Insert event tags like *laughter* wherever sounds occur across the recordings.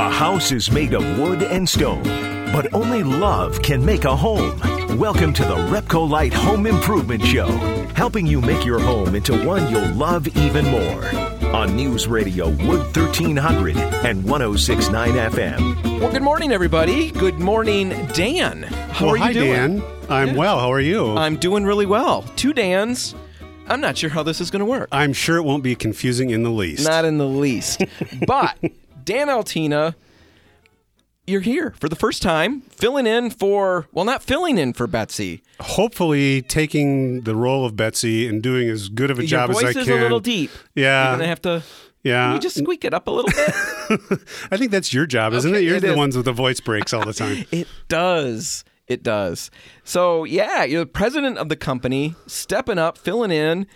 A house is made of wood and stone, but only love can make a home. Welcome to the Repcolite Home Improvement Show, helping you make your home into one you'll love even more. On News Radio Wood 1300 and 1069 FM. Well, good morning, everybody. Good morning, Dan. How well, are you hi, doing? Dan. I'm well. How are you? I'm doing really well. Two Dans. I'm not sure how this is going to work. I'm sure it won't be confusing in the least. Not in the least. *laughs* but Dan Altina, you're here for the first time, filling in for, well, not filling in for Betsy. Hopefully, taking the role of Betsy and doing as good of a Your job as I can. voice is a little deep. Yeah. You're going to have to. Yeah. Can you just squeak it up a little bit? *laughs* I think that's your job, isn't Okay, it? You're it the is. ones with the voice breaks all the time. *laughs* It does. It does. So, yeah, you're the president of the company, stepping up, filling in.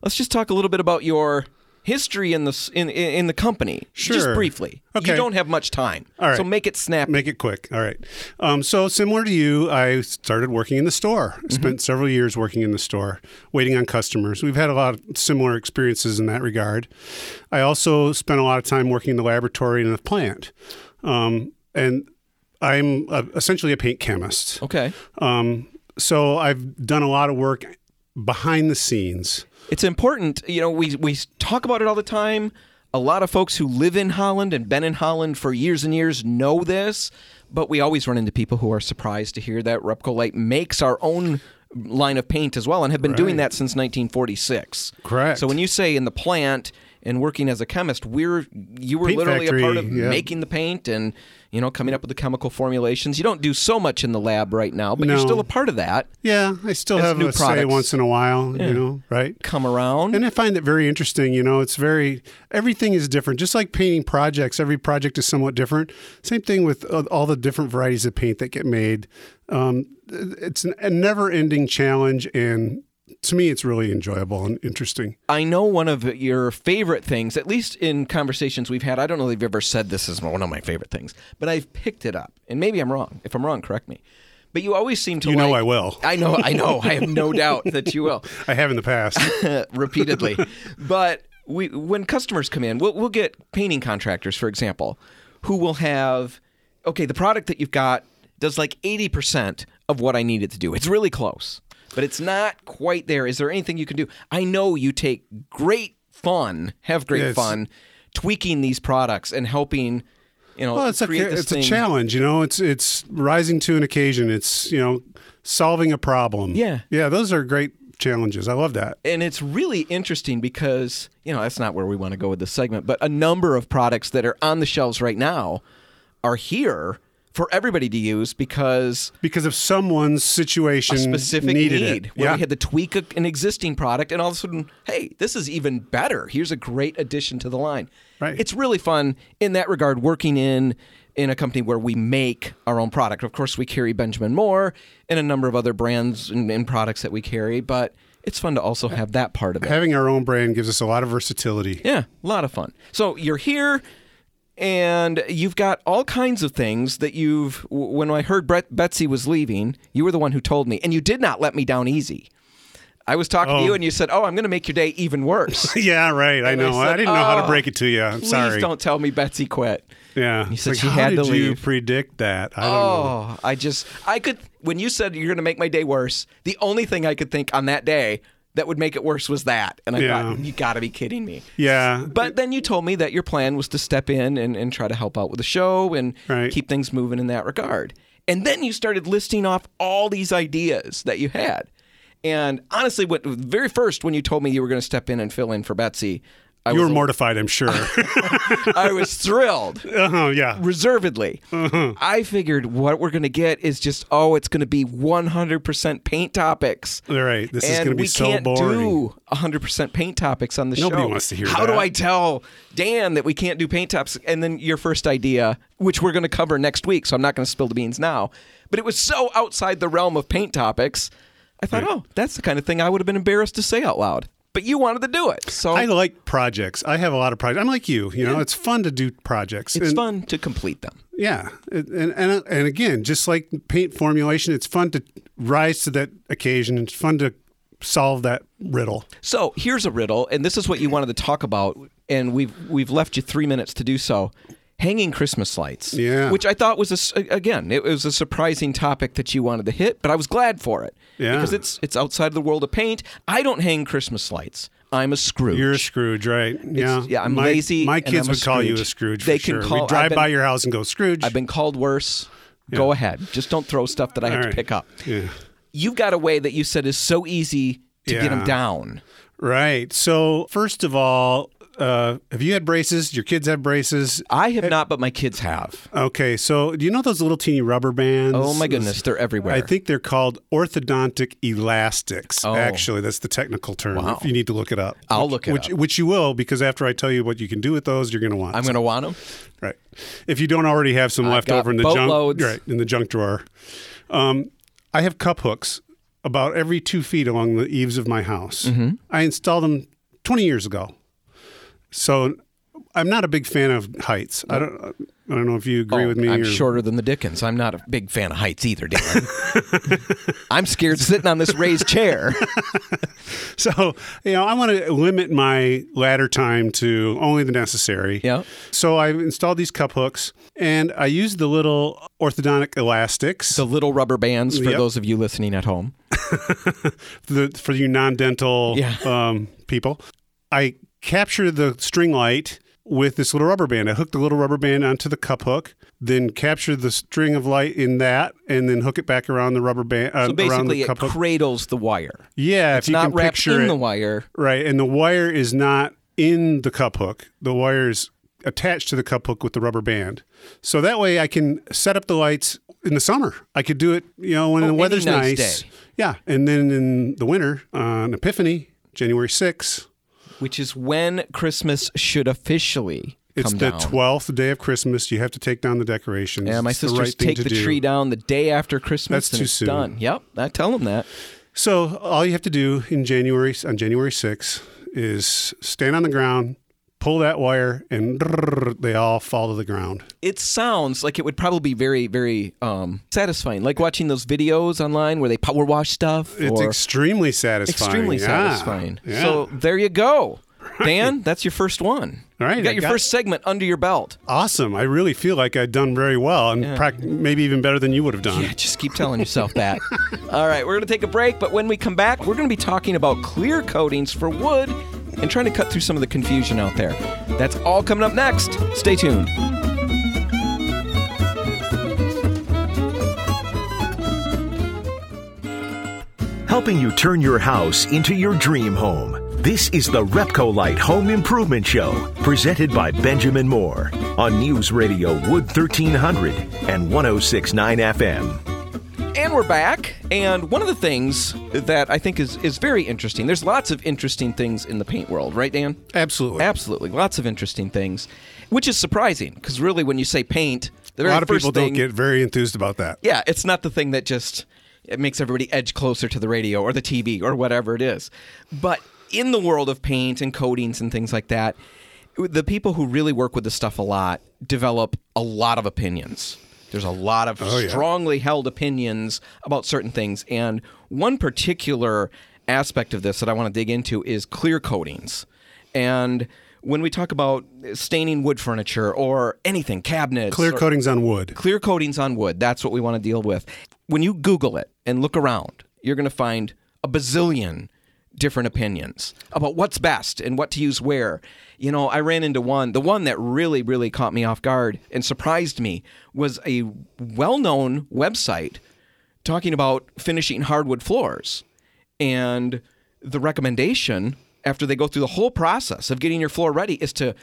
Let's just talk a little bit about your history in the in in, the company, sure. just briefly. Okay. You don't have much time, All right. so make it snap. Make it quick. All right. Um, so, similar to you, I started working in the store. Mm-hmm. Spent several years working in the store, waiting on customers. We've had a lot of similar experiences in that regard. I also spent a lot of time working in the laboratory and in the plant. Um, and I'm uh essentially a paint chemist. okay. Um, so, I've done a lot of work behind the scenes. It's important. You know, we we talk about it all the time. A lot of folks who live in Holland and been in Holland for years and years know this, but we always run into people who are surprised to hear that Repcolite makes our own line of paint as well and have been doing that since 1946. Correct. So when you say in the plant and working as a chemist, we're you were Paint literally a part of yeah. making the paint and you know coming up with the chemical formulations. You don't do so much in the lab right now, but you're still a part of that. Yeah, I still have new a say products. once in a while, you know, right? Come around. And I find it very interesting. You know, it's very, everything is different. Just like painting projects, every project is somewhat different. Same thing with uh, all the different varieties of paint that get made. Um, it's an- a never ending challenge. And to me, it's really enjoyable and interesting. I know one of your favorite things, at least in conversations we've had. I don't know if you've ever said this is one of my favorite things, but I've picked it up. And maybe I'm wrong. If I'm wrong, correct me. But you always seem to You know I will. I know, I know. I have no *laughs* doubt that you will. *laughs* I have in the past. *laughs* repeatedly. but we, when customers come in, we'll, we'll get painting contractors, for example, who will have, okay, the product that you've got does like 80% of what I need it to do. It's really close, but it's not quite there. Is there anything you can do? I know you take great fun, have great Yes. fun tweaking these products and helping, you know, Well, it's a it's thing. a challenge, you know. It's it's rising to an occasion. It's you know solving a problem. Yeah. yeah. Those are great challenges. I love that. and it's really interesting because you know that's not where we want to go with this segment but a number of products that are on the shelves right now are here for everybody to use because Because of someone's situation, specific needed need it. where yeah. we had to tweak a, an existing product and all of a sudden hey this is even better here's a great addition to the line Right. it's really fun in that regard working in in a company where we make our own product of course we carry benjamin moore and a number of other brands and, and products that we carry but it's fun to also have that part of it Having our own brand gives us a lot of versatility. yeah, a lot of fun. So you're here, and you've got all kinds of things that you've. When I heard Brett, Betsy was leaving, you were the one who told me, and you did not let me down easy. I was talking to Oh. you, and you said, "Oh, I'm going to make your day even worse." *laughs* Yeah, right. I And I know. I, said, didn't know how to "Oh, break it to you. I'm Please sorry. don't tell me Betsy quit. Yeah. You It's said like, she how had did to you predict that? I don't oh, know. Oh, I just, I could. When you said you're going to make my day worse, the only thing I could think on that day that would make it worse was that, and I Yeah. thought, you got to be kidding me. Yeah. But then you told me that your plan was to step in and, and try to help out with the show and Right. keep things moving in that regard. And then you started listing off all these ideas that you had. And honestly, what very first when you told me you were going to step in and fill in for Betsy, I you were mortified, I'm sure. *laughs* I was thrilled. oh, yeah. Reservedly, uh-huh. I figured what we're going to get is just oh, it's going to be 100% paint topics. All right. This is going to be so boring. we can't do 100% paint topics on the show. Nobody wants to hear How do. I tell Dan that we can't do paint topics? And then your first idea, which we're going to cover next week, so I'm not going to spill the beans now, but it was so outside the realm of paint topics. I thought, oh, that's the kind of thing I would have been embarrassed to say out loud. But you wanted to do it, so I like projects. I have a lot of projects. I'm like you. You know, it's fun to do projects. it's And- fun to complete them. Yeah, and, and and again, just like paint formulation, it's fun to rise to that occasion. It's fun to solve that riddle. So here's a riddle, and this is what you wanted to talk about, and we've we've left you three minutes to do so. Hanging Christmas lights. Yeah. Which I thought was a again, it was a surprising topic that you wanted to hit, but I was glad for it. Yeah. Because it's it's outside of the world of paint. I don't hang Christmas lights. I'm a Scrooge. You're a Scrooge, right? yeah, yeah, I'm my, lazy My kids would call you a Scrooge. They can sure. call- We'd drive been- by your house and go Scrooge. I've been called worse. Go ahead. Just don't throw stuff that I have All to pick up. Yeah. You've got a way that you said is so easy to get them down. Right. So first of all, uh, have you had braces? Your kids have braces? I have not, but my kids have. Okay. So do you know those little teeny rubber bands? Oh my goodness, they're everywhere. I think they're called orthodontic elastics. Oh. Actually, that's the technical term. Wow. If you need to look it up, I'll which, look it which, up. Which you will, because after I tell you what you can do with those, you're going to want. I'm going to want them. Right. If you don't already have some I've left over in the junk, right, in the junk drawer. Um, I have cup hooks about every two feet along the eaves of my house. Mm-hmm. I installed them 20 years ago. So I'm not a big fan of heights. I don't. I don't know if you agree Oh, with me. I'm or- shorter than the Dickens. I'm not a big fan of heights either, Dan. *laughs* I'm scared sitting on this raised chair. *laughs* So you know, I want to limit my ladder time to only the necessary. Yeah. So I've installed these cup hooks, and I use the little orthodontic elastics. The little rubber bands for Yep. those of you listening at home. *laughs* the, for you non-dental Yeah. um, people. I capture the string light with this little rubber band. I hook the little rubber band onto the cup hook, then capture the string of light in that, and then hook it back around the rubber band. Uh, So around basically, the it cup hook. cradles the wire. Yeah, It's not can wrapped picture in it, the wire. right, and the wire is not in the cup hook. The wire is attached to the cup hook with the rubber band. So that way, I can set up the lights in the summer. I could do it, you know, when Oh, the weather's nice nice. day. Yeah, and then in the winter on Epiphany, January 6th. Which is when Christmas should officially It's the twelfth day of Christmas. You have to take down the decorations. Yeah, my It's the sisters right take the do. tree down the day after Christmas. That's and too it's soon. done. Yep, I tell them that. So all you have to do in January on January 6th is stand on the ground, pull that wire, and they all fall to the ground. It sounds like it would probably be very, very um, satisfying, like watching those videos online where they power wash stuff. It's extremely satisfying. extremely Yeah. satisfying. Yeah. So there you go, Dan. That's your first one. All right, you got your got- first segment under your belt. awesome. I really feel like I've done very well, and prac- maybe even better than you would have done. Yeah, just keep telling yourself that. *laughs* All right, we're going to take a break, but when we come back, we're going to be talking about clear coatings for wood and trying to cut through some of the confusion out there. That's all coming up next. Stay tuned. helping you turn your house into your dream home. This is the Repcolite Home Improvement Show, presented by Benjamin Moore on News Radio Wood 1300 and 1069 FM. And we're back. And one of the things that I think is, is very interesting, there's lots of interesting things in the paint world, right, Dan? Absolutely. Absolutely. Lots of interesting things, which is surprising because really, when you say paint, the A lot of people thing, don't get very enthused about that. Yeah, it's not the thing that just it makes everybody edge closer to the radio or the TV or whatever it is. But in the world of paint and coatings and things like that, the people who really work with the stuff a lot develop a lot of opinions. There's a lot of Oh, yeah. strongly held opinions about certain things. And one particular aspect of this that I want to dig into is clear coatings. And when we talk about staining wood furniture or anything, cabinets, Clear coatings on wood. clear coatings on wood. That's what we want to deal with. When you Google it and look around, you're going to find a bazillion different opinions about what's best and what to use where. You know, I ran into one. The one that really, really caught me off guard and surprised me was a well known website talking about finishing hardwood floors. And the recommendation after they go through the whole process of getting your floor ready is to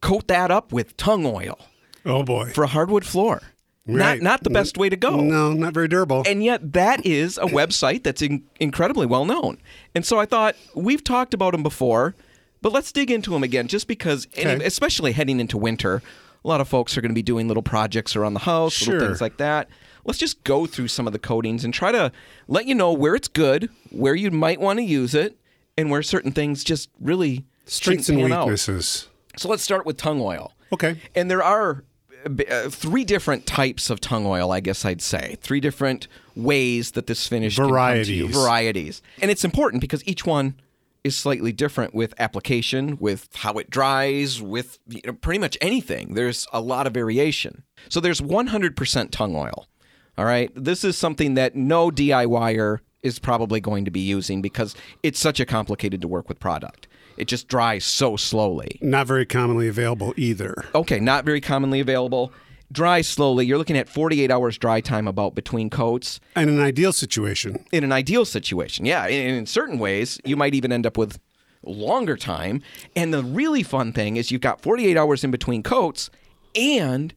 coat that up with tung oil Oh boy. for a hardwood floor. Right. Not not the best way to go. No, not very durable. And yet that is a website that's in, incredibly well known. And so I thought we've talked about them before, but let's dig into them again just because any- especially heading into winter, a lot of folks are going to be doing little projects around the house, little things like that. Let's just go through some of the coatings and try to let you know where it's good, where you might want to use it, and where certain things just really Strengths and shouldn't out. weaknesses. So let's start with tung oil. Okay. And there are uh, three different types of tung oil, I guess I'd say. Three different ways that this finish can come to you. Varieties. varieties. And it's important because each one is slightly different with application, with how it dries, with you know, pretty much anything. There's a lot of variation. So there's 100% tung oil. All right. This is something that no DIYer is probably going to be using because it's such a complicated to work with product. It just dries so slowly. Not very commonly available either. Okay, not very commonly available. Dries slowly. You're looking at 48 hours dry time about between coats. In an ideal situation, In an ideal situation, yeah. In, in certain ways, you might even end up with longer time. And the really fun thing is you've got 48 hours in between coats and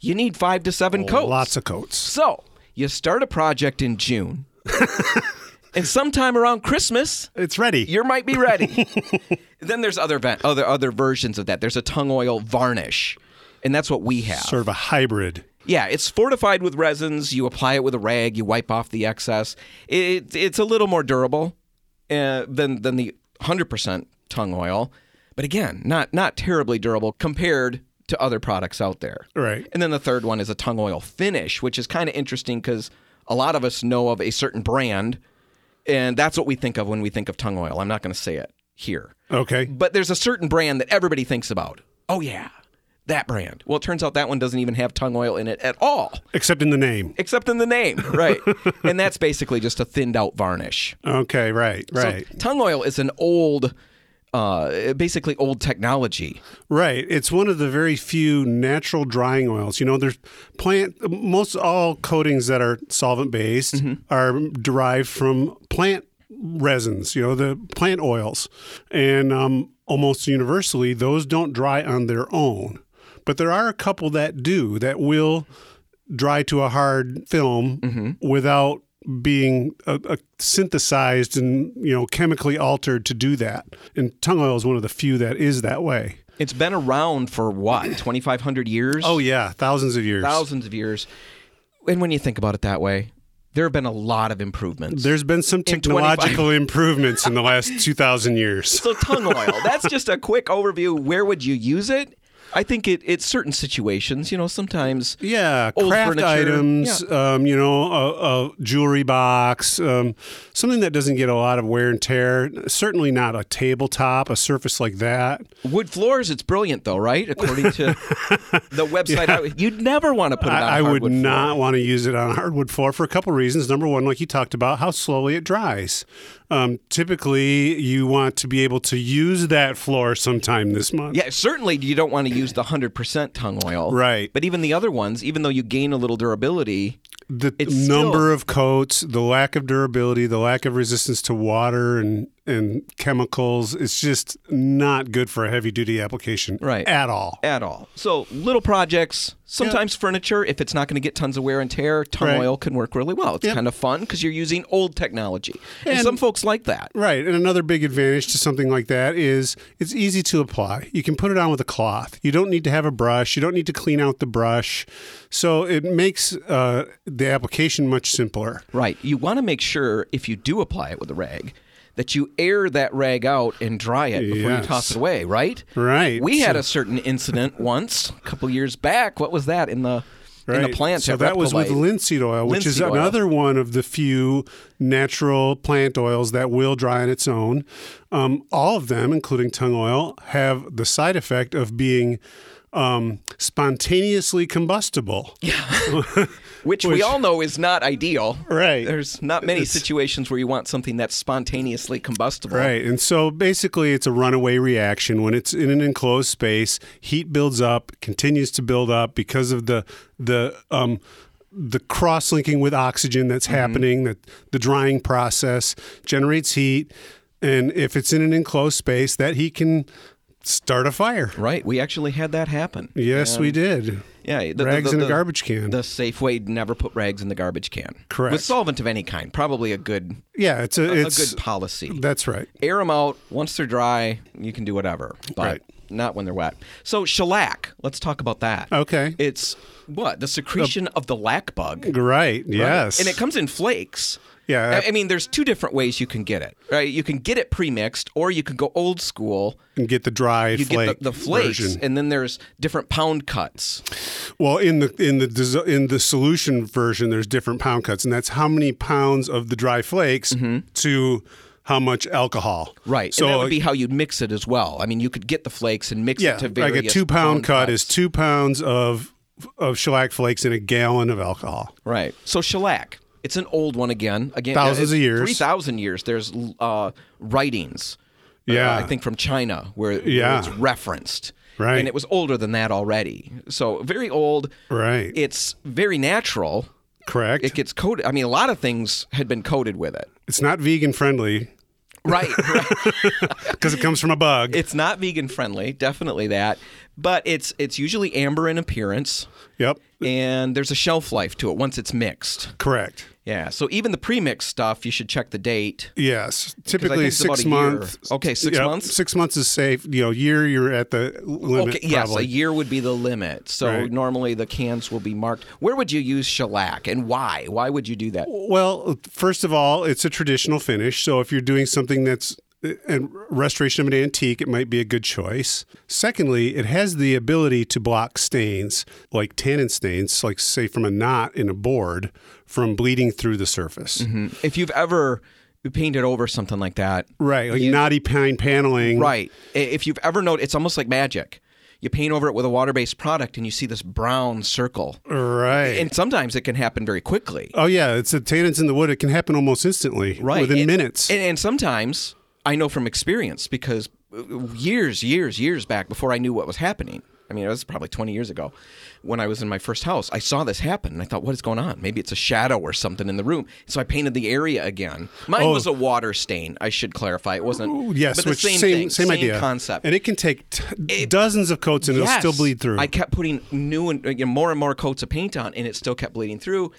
you need five to seven oh, coats. lots of coats. So you start a project in June. *laughs* and sometime around Christmas, It's ready. you might be ready. *laughs* then there's other other other versions of that. There's a tung oil varnish, and that's what we have. sort of a hybrid. Yeah, it's fortified with resins. You apply it with a rag. You wipe off the excess. It, it's a little more durable uh, than than the 100% tung oil, but again, not not terribly durable compared to other products out there. Right. And then the third one is a tung oil finish, which is kind of interesting because a lot of us know of a certain brand, and that's what we think of when we think of tung oil. I'm not going to say it here, Okay. but there's a certain brand that everybody thinks about. Oh yeah, that brand. Well, it turns out that one doesn't even have tung oil in it at all, Except in the name. except in the name, *laughs* right? and that's basically just a thinned out varnish. Okay. Right. Right. So tung oil is an old, uh, basically old technology. Right. It's one of the very few natural drying oils. You know, there's plant, most all coatings that are solvent based Mm-hmm. are derived from plant resins, you know, the plant oils. And um, almost universally, those don't dry on their own. But there are a couple that do, that will dry to a hard film Mm-hmm. without being uh, uh, synthesized and you know chemically altered to do that and tung oil is one of the few that is that way It's been around for what, 2,500 years? Oh yeah, thousands of years. thousands of years. And when you think about it that way, there have been a lot of improvements. There's been some In 25 technological *laughs* improvements in the last 2,000 years. so tung oil, that's just a quick overview. Where would you use it? I think it, it's certain situations. You know, sometimes Yeah, Old craft furniture, items, um, you know, a, a jewelry box, um, something that doesn't get a lot of wear and tear. Certainly not a tabletop, a surface like that. wood floors, it's brilliant though, right? According to *laughs* the website, I- you'd never want to put it on. I, I would not floor. want to use it on a hardwood floor for a couple reasons. Number one, like you talked about, how slowly it dries. Um, typically, you want to be able to use that floor sometime this month. Yeah, certainly you don't want to use the hundred percent tung oil, Right. But even the other ones, even though you gain a little durability, the number still- of coats, the lack of durability, the lack of resistance to water and and chemicals, it's just not good for a heavy duty application Right. at all. at all. So little projects, sometimes furniture, if it's not going to get tons of wear and tear, tongue Right. oil can work really well. It's Yep. kind of fun because you're using old technology. And, And- some folks like that. Right. And another big advantage to something like that is it's easy to apply. You can put it on with a cloth. You don't need to have a brush. You don't need to clean out the brush. So it makes uh, the application much simpler. Right. You want to make sure if you do apply it with a rag that you air that rag out and dry it before you toss it away, right? Right. We had a certain incident *laughs* once, a couple years back. What was that in the in the Right. plant? So that was with linseed oil, which is Linseed oil. another one of the few natural plant oils that will dry on its own. Um, all of them, including tung oil, have the side effect of being um, spontaneously combustible. *laughs* *laughs* which, we all know is not ideal. Right. There's not many It's- situations where you want something that's spontaneously combustible. Right. And so basically, it's a runaway reaction. When it's in an enclosed space, heat builds up, continues to build up because of the, the, um, the cross linking with oxygen that's happening, that the drying process generates heat. And if it's in an enclosed space, that heat can start a fire. Right. We actually had that happen. Yes, we did. Yeah, the, Rags the, the, in a garbage can. The safe way never put rags in the garbage can. Correct. With solvent of any kind, probably a good yeah, it's a, a it's good policy. that's right. Air them out once they're dry. You can do whatever, but Right. not when they're wet. So shellac. Let's talk about that. Okay. It's what the secretion of the lac bug. Right. Yes. And it comes in flakes. Yeah. I- I mean, there's two different ways you can get it. Right. You can get it pre-mixed, or you can go old school. and get the dry You flake get the, the flakes, version. and then there's different pound cuts. Well, in the in the in the solution version, there's different pound cuts, and that's how many pounds of the dry flakes Mm-hmm. to how much alcohol. Right. So and that would be how you'd mix it as well. I mean, you could get the flakes and mix yeah, it to various. like a two pound cut cuts. is two pounds of of shellac flakes in a gallon of alcohol. Right. So shellac. It's an old one again. Again, Thousands of years. Three thousand years. There's uh, writings. uh, Yeah. I think from China where, where it's referenced. Right. And it was older than that already. So very old. Right. It's very natural. Correct. It gets coated. I mean, a lot of things had been coated with it. it's not vegan friendly Right. *laughs* right. because it comes from a bug. it's not vegan friendly. Definitely that. But it's it's usually amber in appearance, yep. and there's a shelf life to it once it's mixed. Correct. Yeah. So even the pre-mixed stuff, you should check the date. Yes, typically six months. Okay, six Yep, months? Six months is safe. You know, year you're at the limit. Okay, yes, probably. a year would be the limit. So Right. normally the cans will be marked. Where would you use shellac and why? Why would you do that? Well, first of all, it's a traditional finish. So if you're doing something that's a restoration of an antique, it might be a good choice. Secondly, it has the ability to block stains, like tannin stains, like say from a knot in a board, from bleeding through the surface. Mm-hmm. If you've ever painted over something like that, Right, like knotty pine paneling. right? If you've ever noticed, it's almost like magic. You paint over it with a water-based product, and you see this brown circle. Right. And sometimes it can happen very quickly. oh yeah, it's the tannins in the wood. It can happen almost instantly, right within And- minutes. And, and sometimes I know from experience because uh, years, years, years back before I knew what was happening. I mean, it was probably 20 years ago when I was in my first house. I saw this happen and I thought, what is going on? Maybe it's a shadow or something in the room. So I painted the area again. Mine Oh. was a water stain. I should clarify. It wasn't. Yes, but the same, same thing, same idea concept. and it can take t- dozens of coats and it'll still bleed through. I kept putting new and you know, more and more coats of paint on, and it still kept bleeding through.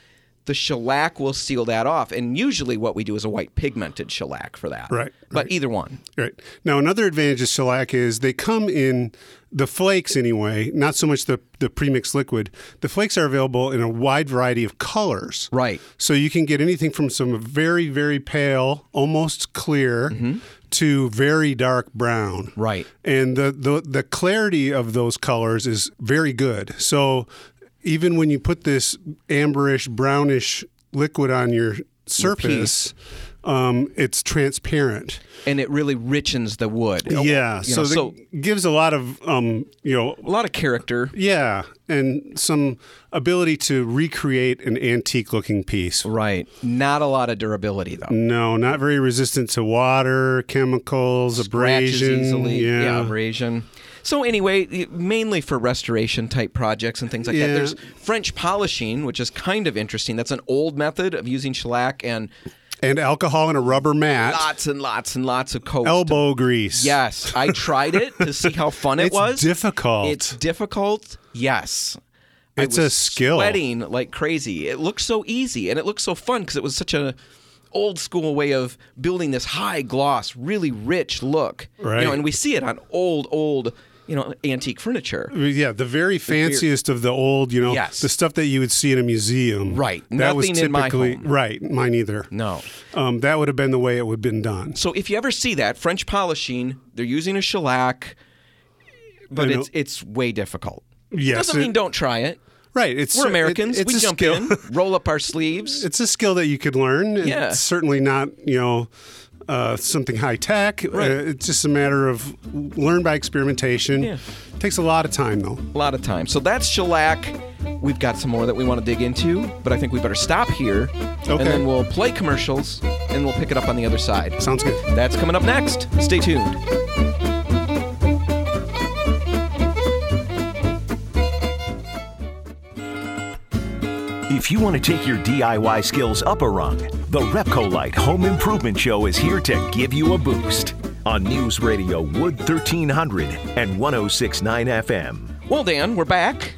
The shellac will seal that off, and usually what we do is a white pigmented shellac for that. Right, But either one. Right. Now, another advantage of shellac is they come in the flakes anyway, not so much the, the premixed liquid. The flakes are available in a wide variety of colors. Right. So you can get anything from some very, very pale, almost clear, to very dark brown. Mm-hmm. Right. And the, the, the clarity of those colors is very good. So even when you put this amberish, brownish liquid on your surface, um, it's transparent. and it really richens the wood. Yeah, You so, know, that so gives a lot of um, you know, a lot of character. yeah, and some ability to recreate an antique-looking piece. Right. Not a lot of durability though. No, not very resistant to water, chemicals, Scratches abrasion. easily. Yeah. abrasion. So anyway, mainly for restoration type projects and things like that. There's French polishing, which is kind of interesting. That's an old method of using shellac and and alcohol in a rubber mat, lots and lots and lots of coats. elbow grease. Yes, I tried it to see how fun it It's was. difficult. It's difficult. Yes. It's a skill. Sweating like crazy. It looked so easy and it looked so fun because it was such a old school way of building this high gloss, really rich look. You Right. know, and we see it on old, old, you know, antique furniture. Yeah, the very fanciest of the old, you know, Yes. the stuff that you would see in a museum. Right. That was Nothing in my typically right. Mine either. No. Um, that would have been the way it would have been done. So if you ever see that French polishing, they're using a shellac, but it's it's way difficult. Yes, Doesn't it- mean don't try it. Right. It's We're it- Americans. it's we a jump skill. in, roll up our sleeves. *laughs* it's a skill that you could learn. Yeah. It's certainly not, you know, uh, something high tech. Right. Uh, it's just a matter of learn by experimentation. Yeah. Takes a lot of time though. a lot of time. So that's shellac. We've got some more that we want to dig into, but I think we better stop here. And then we'll play commercials and we'll pick it up on the other side. Sounds good. That's coming up next. Stay tuned. If you want to take your DIY skills up a rung, the Repcolite Home Improvement Show is here to give you a boost on News Radio Wood 1300 and 1069 FM. Well, Dan, we're back.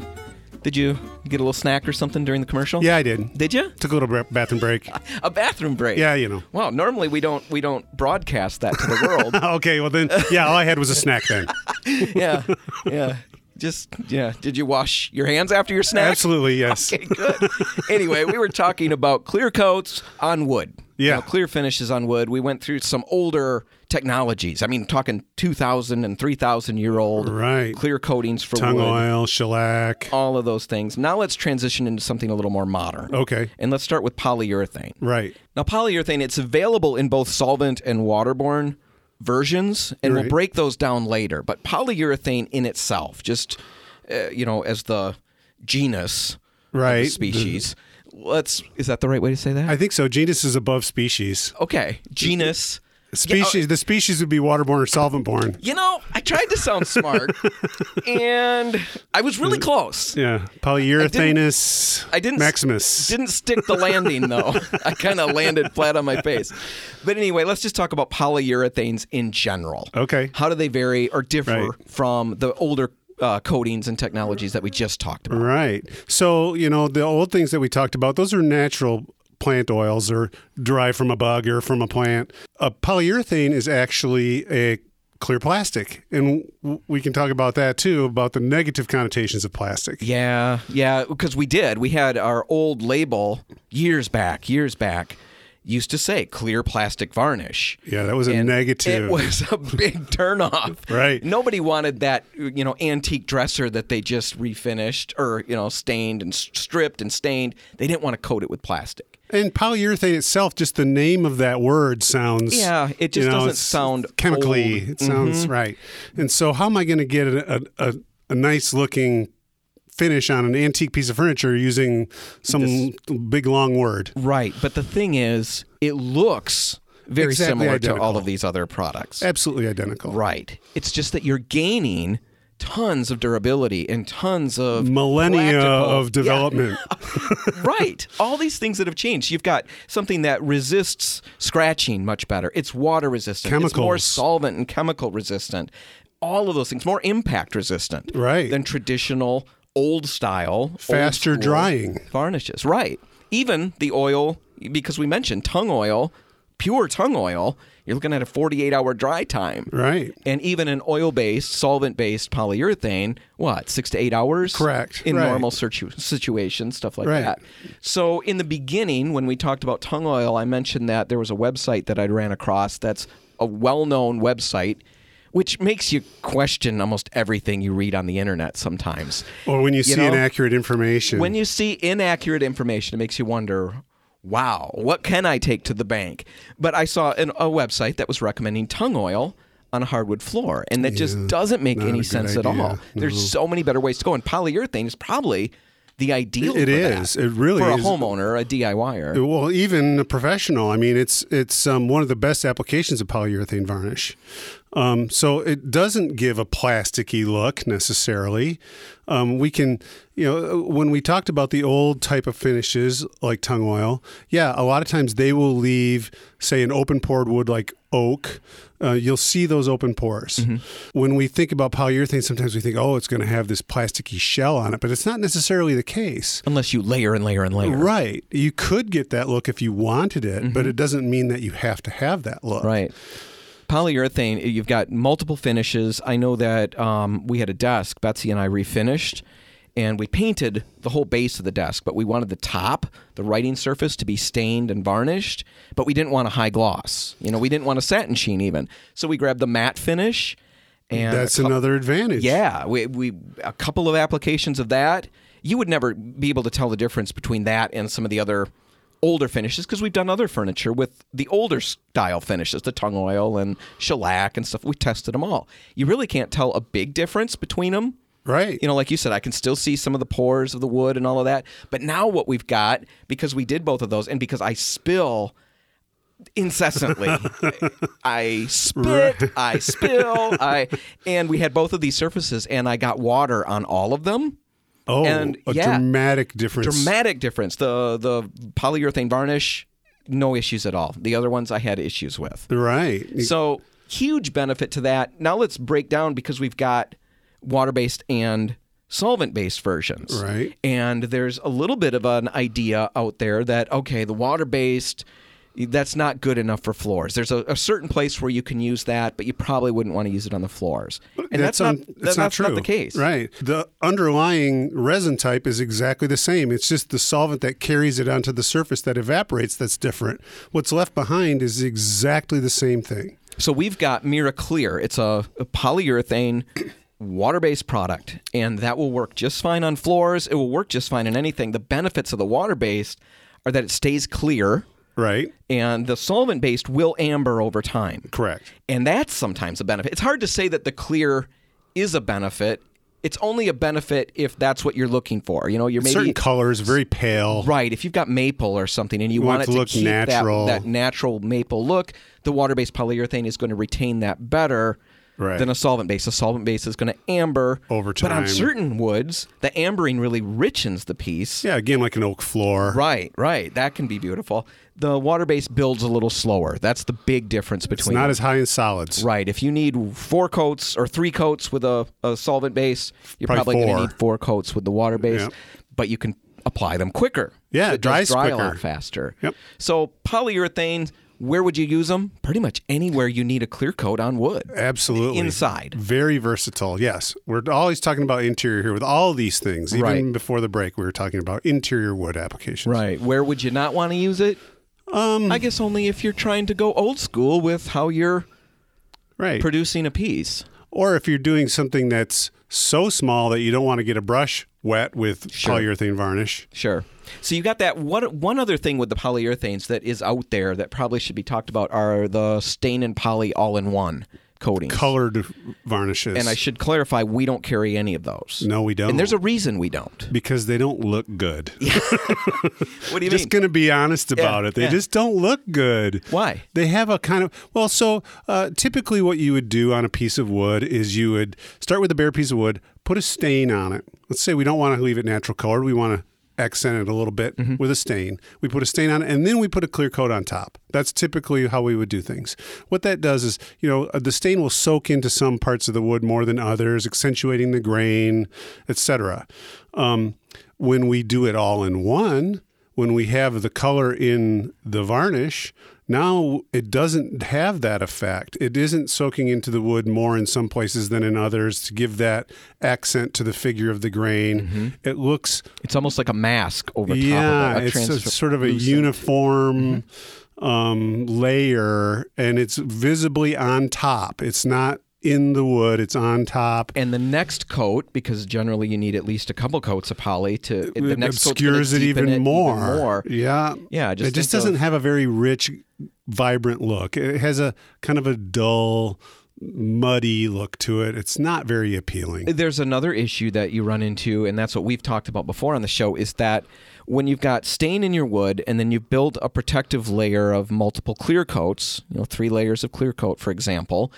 Did you get a little snack or something during the commercial? Yeah, I did. Did you? Took a little bra- bathroom break. *laughs* A bathroom break. Yeah, you know. Wow. Normally we don't we don't broadcast that to the world. *laughs* okay, well then, yeah, all I had was a snack then. *laughs* yeah. Yeah. Just yeah. Did you wash your hands after your snack? Absolutely, *laughs* yes. Okay, good. anyway, we were talking about clear coats on wood. You Yeah. know, clear finishes on wood. We went through some older technologies. I mean, talking 2,000 and 3,000 year old Right. clear coatings for Tongue wood, oil, shellac. all of those things. Now let's transition into something a little more modern. Okay. And let's start with polyurethane. Right. Now, polyurethane, it's available in both solvent and waterborne versions, and we'll break those down later. But polyurethane in itself, just, uh, you know, as the genus, of the Right. species, let's, is that the right way to say that? I think so. Genus is above species. okay, genus. Species. the species would be waterborne or solvent-borne. You know, I tried to sound smart, *laughs* and I was really close. Yeah. Polyurethanus I didn't maximus. Didn't stick the landing though. I kind of landed flat on my face. But anyway, let's just talk about polyurethanes in general. Okay. How do they vary or differ Right. from the older uh, coatings and technologies that we just talked about? Right. So, you know, the old things that we talked about, those are natural plant oils or derived from a bug or from a plant. A polyurethane is actually a clear plastic. And we can talk about that too, about the negative connotations of plastic. Yeah, yeah, because we did. We had our old label years back, years back, used to say clear plastic varnish. Yeah, that was a And negative. It was a *laughs* big turnoff. Right. Nobody wanted that, you know, antique dresser that they just refinished or, you know, stained and stripped and stained. They didn't want to coat it with plastic. And polyurethane itself, just the name of that word sounds. Yeah, it just you know, doesn't sound chemically. old. It sounds mm-hmm. right. And so, how am I going to get a, a, a nice looking finish on an antique piece of furniture using some big long word? Right. But the thing is, it looks very Exactly similar to all of these other products. Absolutely identical. Right. It's just that you're gaining tons of durability and tons of Millennia of Yeah, development. *laughs* right. All these things that have changed. You've got something that resists scratching much better. It's water resistant. It's more solvent and chemical resistant. All of those things. More impact resistant. Right. Than traditional old style. Faster school drying. Varnishes. Right. Even the oil, because we mentioned tung oil, pure tung oil, you're looking at a 48 hour dry time. Right. And even an oil based, solvent based polyurethane, what, six to eight hours? Correct. In Right. normal situ- situations, stuff like Right. that. So, in the beginning, when we talked about tung oil, I mentioned that there was a website that I ran across that's a well known website. Which makes you question almost everything you read on the internet sometimes. Or when you, see know, inaccurate information. When you see inaccurate information, it makes you wonder, wow, what can I take to the bank? But I saw an, a website that was recommending tung oil on a hardwood floor, and that just doesn't make any sense at idea. all. There's so many better ways to go, and polyurethane is probably the ideal. It for is. that. It really for a is. homeowner, a DIYer. Well, even a professional. I mean, it's it's um, one of the best applications of polyurethane varnish. Um, so it doesn't give a plasticky look necessarily. Um, we can, you know, when we talked about the old type of finishes like tung oil, yeah, a lot of times they will leave, say, an open pored wood like oak. Uh, you'll see those open pores. When we think about polyurethane, sometimes we think, oh, it's going to have this plasticky shell on it, but it's not necessarily the case. Unless you layer and layer and layer. Right. You could get that look if you wanted it, but it doesn't mean that you have to have that look. Right. Polyurethane, you've got multiple finishes. I know that um, we had a desk, Betsy and I refinished, and we painted the whole base of the desk, but we wanted the top, the writing surface, to be stained and varnished, but we didn't want a high gloss. You know, we didn't want a satin sheen even. So we grabbed the matte finish. And That's a cou- another advantage. yeah, we, we a couple of applications of that. You would never be able to tell the difference between that and some of the other older finishes because we've done other furniture with the older style finishes, the tung oil and shellac and stuff. We tested them all. You really can't tell a big difference between them. Right. You know, like you said, I can still see some of the pores of the wood and all of that. But now what we've got, because we did both of those, and because I spill incessantly. *laughs* I spit, I spill, I and we had both of these surfaces and I got water on all of them. Oh, and, a yeah. dramatic difference. Dramatic difference. The the polyurethane varnish, no issues at all. The other ones I had issues with. Right. So huge benefit to that. Now let's break down because we've got water-based and solvent-based versions. Right. And there's a little bit of an idea out there that okay, the water-based that's not good enough for floors. There's a, a certain place where you can use that, but you probably wouldn't want to use it on the floors. And that's, un- not that's that's not true. the case. Right. The underlying resin type is exactly the same. It's just the solvent that carries it onto the surface that evaporates that's different. What's left behind is exactly the same thing. So we've got Mira Clear. It's a, a polyurethane water-based product and that will work just fine on floors. It will work just fine in anything. The benefits of the water-based are that it stays clear Right. and the solvent-based will amber over time. Correct. And that's sometimes a benefit. It's hard to say that the clear is a benefit. It's only a benefit if that's what you're looking for. You know, you're maybe Certain colors, very pale. Right. If you've got maple or something and you, want want, it to look keep that- natural. That, natural maple look, the water based polyurethane is going to retain that better Right. than a solvent base. A solvent base is going to amber Over time. But on certain woods, the ambering really richens the piece. Yeah, again, like an oak floor. Right, right. That can be beautiful. The water base builds a little slower. That's the big difference between. It's not them. as high in solids. Right. If you need four coats or three coats with a, a solvent base, you're Probably probably, going to need four coats with the water base, Yep. but you can apply them quicker. Yeah, it it dries dry a quicker. lot faster. Yep. So polyurethane, where would you use them? Pretty much anywhere you need a clear coat on wood. Absolutely. Inside. Very versatile. Yes. We're always talking about interior here with all these things. Even Right. before the break, we were talking about interior wood applications. Right. Where would you not want to use it? Um, I guess only if you're trying to go old school with how you're right. producing a piece. or if you're doing something that's so small that you don't want to get a brush wet with Sure. polyurethane varnish. Sure. So you got that one one other thing with the polyurethanes that is out there that probably should be talked about are the stain and poly all in one coatings. Colored varnishes. And I should clarify we don't carry any of those. No, we don't. And there's a reason we don't. because they don't look good. *laughs* What do you just mean? Just going to be honest about it. They yeah. just don't look good. Why? They have a kind of well. So uh, typically, what you would do on a piece of wood is you would start with a bare piece of wood, put a stain on it. Let's say we don't want to leave it natural colored. We want to accent it a little bit Mm-hmm. with a stain. We put a stain on it, and then we put a clear coat on top. That's typically how we would do things. What that does is, you know, uh, the stain will soak into some parts of the wood more than others, accentuating the grain, etc. Um, when we do it all in one, when we have the color in the varnish, now it doesn't have that effect. It isn't soaking into the wood more in some places than in others to give that accent to the figure of the grain. It looks It's almost like a mask over yeah, top of it. it's a, sort of a uniform um, layer, and it's visibly on top. It's not in the wood; it's on top. And the next coat, because generally you need at least a couple coats of poly to the next coat's gonna obscures it deepen even more. more. Yeah, Yeah, just it just doesn't have a very rich, vibrant look. It has a kind of a dull, muddy look to it. It's not very appealing. There's another issue that you run into, and that's what we've talked about before on the show, is that when you've got stain in your wood and then you build a protective layer of multiple clear coats, you know, three layers of clear coat, for example,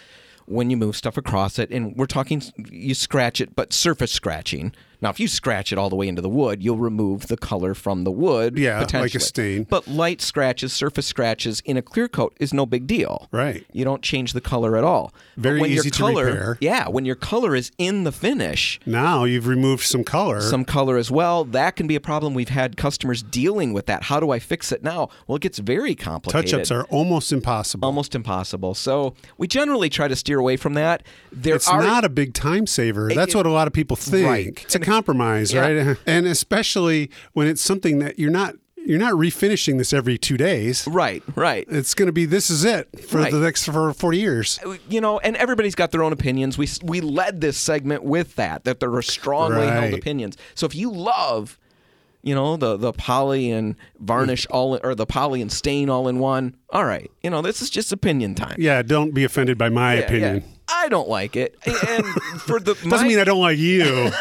when you move stuff across it, and we're talking, you scratch it, but surface scratching. Now, if you scratch it all the way into the wood, you'll remove the color from the wood. Yeah, like a stain. But light scratches, surface scratches in a clear coat is no big deal. Right. You don't change the color at all. But Very when your easy to color, repair. Yeah, when your color is in the finish, Now you've removed some color. some color as well, that can be a problem. We've had customers dealing with that. How do I fix it now? Well, it gets very complicated. Touch-ups are almost impossible. almost impossible. So we generally try to steer away from that. There it's are not a big time saver. That's it- what a lot of people think. Right. It's a compromise, Yeah. right? *laughs* And especially when it's something that you're not you're not refinishing this every two days. right, right. It's going to be this is it for Right. the next for forty years. Uh, you know, and everybody's got their own opinions. We we led this segment with that that there are strongly held opinions. So if you love, you know, the the poly and varnish mm. all or the poly and stain all in one, all right, you know, this is just opinion time. Yeah, don't be offended by my Yeah, opinion. yeah. I don't like it, and for the *laughs* Doesn't my, mean I don't like you.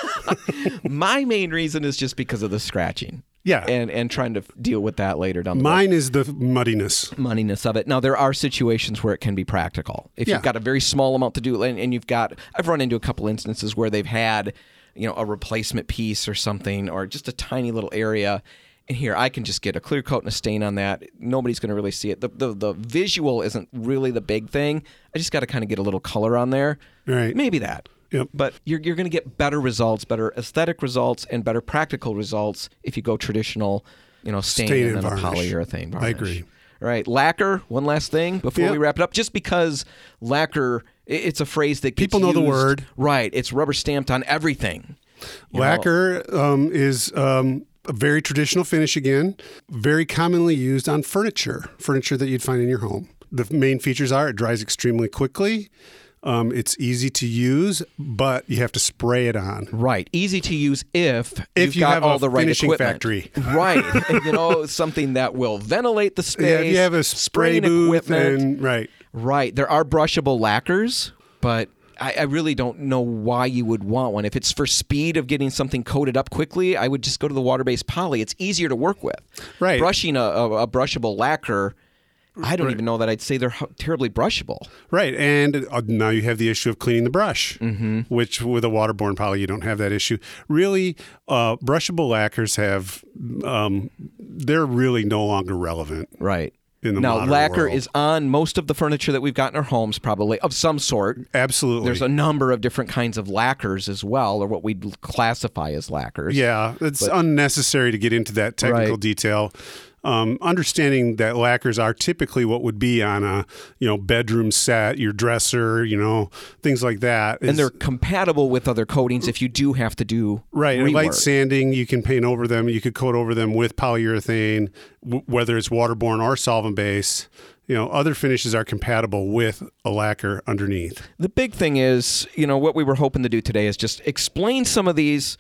*laughs* my main reason is just because of the scratching. Yeah. and and trying to deal with that later down the. Mine is the muddiness. Muddiness of it. Now there are situations where it can be practical. If Yeah. you've got a very small amount to do, and, and you've got, I've run into a couple instances where they've had, you know, a replacement piece or something, or just a tiny little area. And here, I can just get a clear coat and a stain on that. Nobody's going to really see it. The, the the visual isn't really the big thing. I just got to kind of get a little color on there. Right. Maybe that. Yep. But you're, you're going to get better results, better aesthetic results, and better practical results if you go traditional, you know, stain, Stain and a polyurethane varnish. I agree. All right, lacquer. One last thing before Yep. we wrap it up, just because lacquer, it's a phrase that People know the word. right? It's rubber stamped on everything. You Lacquer um, is um, a very traditional finish again, very commonly used on furniture, furniture that you'd find in your home. the main features are it dries extremely quickly. Um, it's easy to use, but you have to spray it on. Right. Easy to use if, If you've you got have all the right finishing equipment. factory. *laughs* Right. And, you know, something that will ventilate the space. Yeah, if you have a spray booth equipment. and right. Right. There are brushable lacquers, but I, I really don't know why you would want one. If it's for speed of getting something coated up quickly, I would just go to the water-based poly. It's easier to work with. Right. Brushing a, a, a brushable lacquer, I don't even know that I'd say they're terribly brushable. Right, and uh, now you have the issue of cleaning the brush, Mm-hmm. which with a waterborne poly you don't have that issue. Really, uh, brushable lacquers have um, they're really no longer relevant. Right. In the now, lacquer world. is on most of the furniture that we've got in our homes, probably of some sort. Absolutely, There's a number of different kinds of lacquers as well, or what we'd classify as lacquers. yeah, it's unnecessary to get into that technical Right. detail. Um, understanding that lacquers are typically what would be on a you know bedroom set, your dresser, you know things like that. And they're compatible with other coatings if you do have to do Right, rework. light sanding, you can paint over them. You could coat over them with polyurethane, w- whether it's waterborne or solvent base. You know, other finishes are compatible with a lacquer underneath. The big thing is, you know, what we were hoping to do today is just explain some of these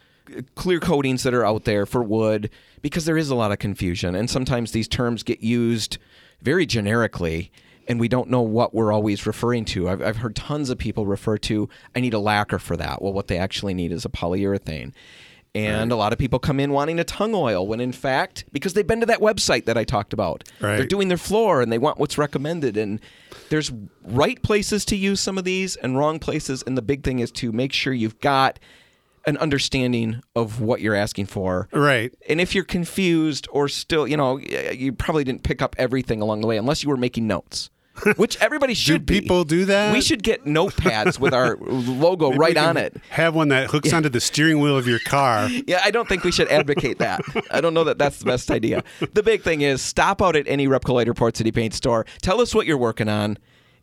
clear coatings that are out there for wood because there is a lot of confusion and sometimes these terms get used very generically and we don't know what we're always referring to. I've, I've heard tons of people refer to, I need a lacquer for that. Well, what they actually need is a polyurethane. And a lot of people come in wanting a tung oil when in fact, because they've been to that website that I talked about, Right. they're doing their floor and they want what's recommended. And there's right places to use some of these and wrong places. And the big thing is to make sure you've got an understanding of what you're asking for. Right. And if you're confused or still, you know, you probably didn't pick up everything along the way unless you were making notes. *laughs* Which everybody should be. people do that? We should get notepads with our *laughs* logo We right on it. Have one that hooks onto the steering wheel of your car. *laughs* Yeah, I don't think we should advocate that. I don't know that that's the best idea. The big thing is stop out at any Repcolite or Port City Paint store. Tell us what you're working on,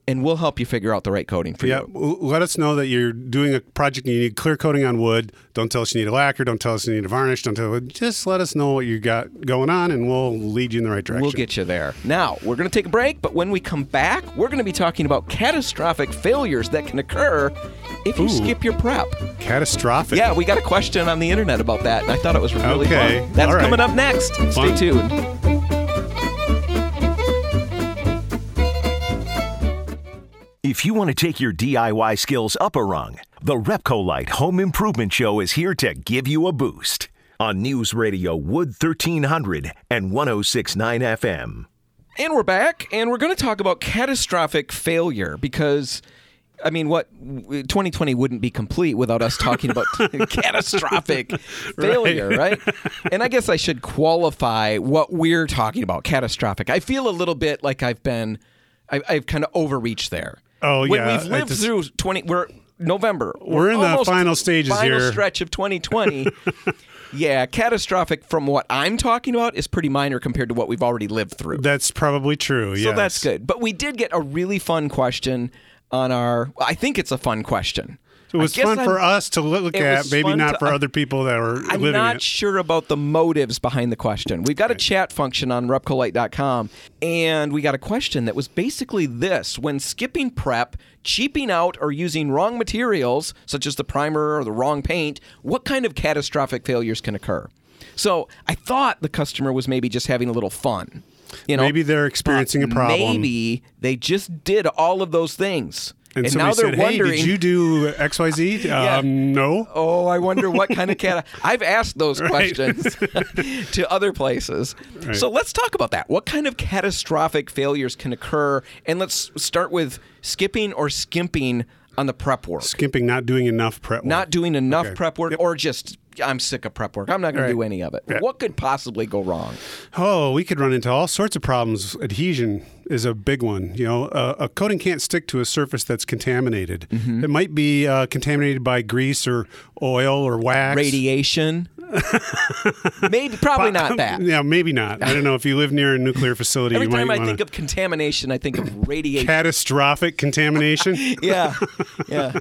and we'll help you figure out the right coating for Yeah, you. let us know that you're doing a project and you need clear coating on wood. Don't tell us you need a lacquer. Don't tell us you need a varnish. Don't tell us. just let us know what you got going on, and we'll lead you in the right direction. We'll get you there. Now, we're going to take a break, but when we come back, we're going to be talking about catastrophic failures that can occur if you Ooh. skip your prep. catastrophic. Yeah, we got a question on the internet about that, and I thought it was really Okay. fun. That's right. coming up next. Stay tuned. If you want to take your DIY skills up a rung, the Repcolite Home Improvement Show is here to give you a boost on News Radio Wood 1300 and 1069 FM. And we're back, and we're going to talk about catastrophic failure because, I mean, what 2020 wouldn't be complete without us talking about *laughs* *laughs* catastrophic failure, right. And I guess I should qualify what we're talking about catastrophic. I feel a little bit like I've been, I, I've kind of overreached there. Oh, when yeah, we've lived just- through 20, we're November. We're in the final stages final here. stretch of 2020. *laughs* yeah, catastrophic from what I'm talking about is pretty minor compared to what we've already lived through. That's probably true. Yeah, so that's good. But we did get a really fun question on our. I think it's a fun question. It was fun I'm- for us to look at, maybe not to- for other people that were living. I'm living not it. sure about the motives behind the question. We've got a chat function on repcolite.com, and we got a question that was basically this when skipping prep, cheaping out, or using wrong materials, such as the primer or the wrong paint, what kind of catastrophic failures can occur? So I thought the customer was maybe just having a little fun. You know, Maybe they're experiencing a problem. Maybe they just did all of those things. And, now somebody they're said, "Hey, did you do X, Y, Z?" *laughs* Um, no. Oh, I wonder what kind of cat. I've asked those *laughs* questions *laughs* to other places. Right. So let's talk about that. What kind of catastrophic failures can occur? And let's start with skipping or skimping on the prep work. Skimping, not doing enough prep. work. Not doing enough Okay. prep work, or just I'm sick of prep work. I'm not going Right. to do any of it. Yeah. What could possibly go wrong? Oh, we could run into all sorts of problems. Adhesion is a big one. You know, uh, a coating can't stick to a surface that's contaminated. Mm-hmm. It might be uh, contaminated by grease or oil or wax. Radiation. *laughs* Maybe, probably not um, that. Yeah, maybe not. I don't know if you live near a nuclear facility. Every you time might I wanna- think of contamination, I think of radiation. catastrophic contamination. *laughs* yeah, yeah.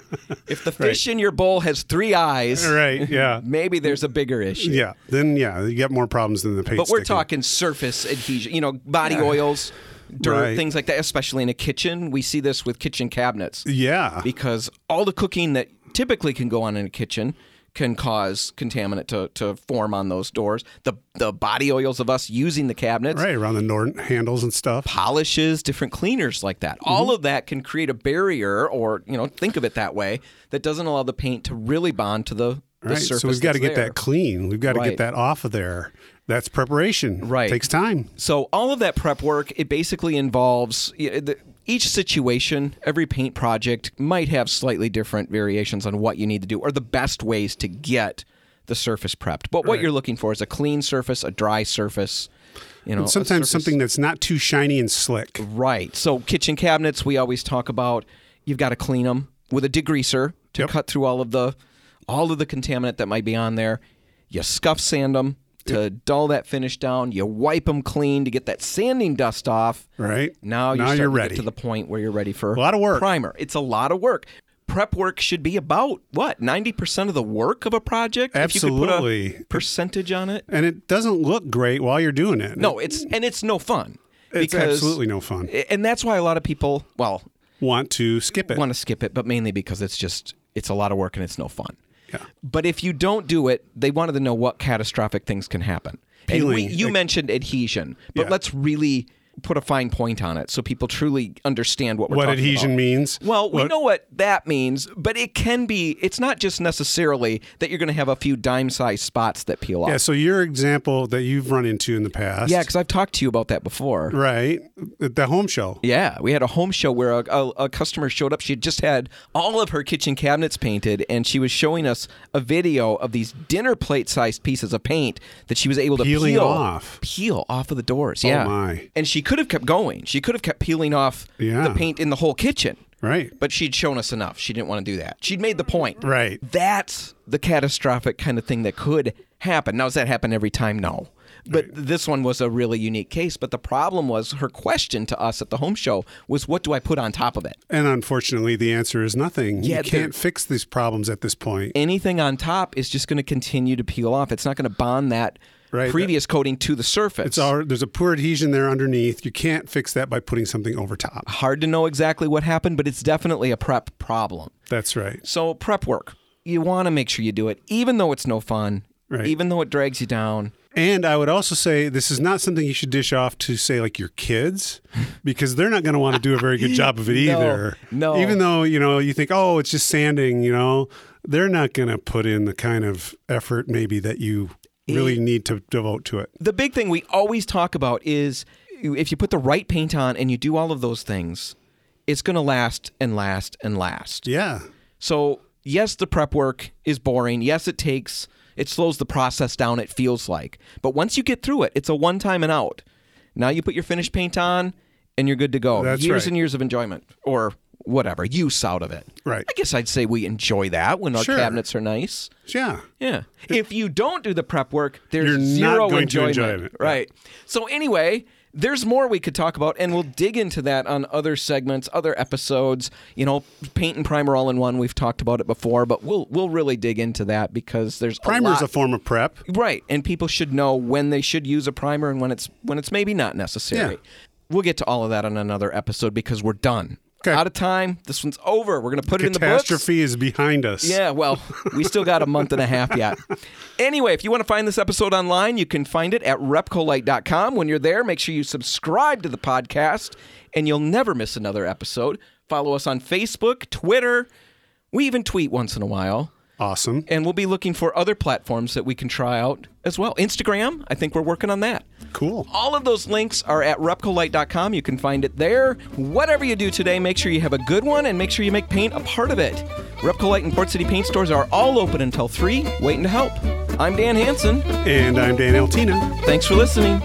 If the fish in your bowl has three eyes, right. Yeah. *laughs* maybe there's a bigger issue. Yeah. Then yeah, you get more problems than the paint. But we're sticking. talking surface adhesion. You know, body oils. dirt, Right. things like that, especially in a kitchen. We see this with kitchen cabinets Yeah. because all the cooking that typically can go on in a kitchen can cause contaminant to, to form on those doors. The the body oils of us using the cabinets, right around the door handles and stuff. polishes, different cleaners like that. All mm-hmm. of that can create a barrier, or you know, think of it that way, that doesn't allow the paint to really bond to the, the Right. surface. So we've got to get there. that clean. We've got to Right. get that off of there. That's preparation. Right. It Takes time. So all of that prep work, it basically involves each situation, every paint project might have slightly different variations on what you need to do or the best ways to get the surface prepped. But what Right. you're looking for is a clean surface, a dry surface. You know, a Sometimes something that's not too shiny and slick. Right. So kitchen cabinets, we always talk about. You've got to clean them with a degreaser to Yep. cut through all of the all of the contaminant that might be on there. You scuff sand them to dull that finish down. You wipe them clean to get that sanding dust off. Right. Now you're, Now you're to ready. get to the point where you're ready for A lot of work. primer. It's a lot of work. Prep work should be about what ninety percent of the work of a project. If you could Absolutely. put a percentage on it. and it doesn't look great while you're doing it. No, it's and it's no fun. it's because- absolutely no fun. and that's why a lot of people, well, Want to skip it. want to skip it, but mainly because it's just it's a lot of work and it's no fun. Yeah. But if you don't do it, they wanted to know what catastrophic things can happen. And we, Peeling. you mentioned adhesion, but Yeah. let's really put a fine point on it so people truly understand what we're what adhesion about. means. Well, we know what that means, but it can be. It's not just necessarily that you're going to have a few dime-sized spots that peel off. Yeah, so your example that you've run into in the past. Yeah, because I've talked to you about that before. Right. At the home show. Yeah, we had a home show where a, a, a customer showed up. She had just had all of her kitchen cabinets painted, and she was showing us a video of these dinner plate sized pieces of paint that she was able to Peeling peel off. peel off of the doors. Yeah, Oh my. and she could have kept going. She could have kept peeling off Yeah. the paint in the whole kitchen. Right. But she'd shown us enough. She didn't want to do that. She'd made the point. Right. That's the catastrophic kind of thing that could happen. Now, does that happen every time? No. But this one was a really unique case. But the problem was her question to us at the home show was, what do I put on top of it? And unfortunately, the answer is nothing. Yeah, you can't fix these problems at this point. Anything on top is just going to continue to peel off. It's not going to bond that Right. previous coating to the surface. It's all, there's a poor adhesion there underneath. You can't fix that by putting something over top. hard to know exactly what happened, but it's definitely a prep problem. That's right. So prep work, you want to make sure you do it, even though it's no fun, Right. even though it drags you down. And I would also say this is not something you should dish off to say like your kids *laughs* because they're not going to want to do a very good job of it *laughs* No, either. no. Even though, you know, you think, "Oh, it's just sanding," you know, they're not going to put in the kind of effort maybe that you really need to devote to it. The big thing we always talk about is if you put the right paint on and you do all of those things, it's going to last and last and last. Yeah. So, yes, the prep work is boring. Yes, it takes, it slows the process down, it feels like. But once you get through it, it's a one time and out. Now you put your finished paint on and you're good to go. That's years right. and years of enjoyment or whatever, use out of it. Right. I guess I'd say we enjoy that when our Sure. cabinets are nice. Yeah. Yeah. If you don't do the prep work, there's You're not zero going to enjoyment. enjoy it. Right. So anyway, there's more we could talk about, and we'll dig into that on other segments, other episodes. You know, paint and primer all in one. We've talked about it before, but we'll we'll really dig into that because there's Primer a is a form of prep. right, and people should know when they should use a primer and when it's when it's maybe not necessary. Yeah. We'll get to all of that on another episode because we're done. Okay. Out of time. This one's over. We're gonna put it in the books. Catastrophe is behind us. Yeah, well, we still got a month and a half yet. *laughs* Anyway, if you want to find this episode online, you can find it at repcolite.com. When you're there, make sure you subscribe to the podcast and you'll never miss another episode. Follow us on Facebook, Twitter. We even tweet once in a while. Awesome. And we'll be looking for other platforms that we can try out as well. Instagram, I think we're working on that. Cool. All of those links are at repcolite.com. You can find it there. Whatever you do today, make sure you have a good one and make sure you make paint a part of it. Repcolite and Port City paint stores are all open until 3, waiting to help. I'm Dan Hanson. And I'm Dan Altina. Thanks for listening.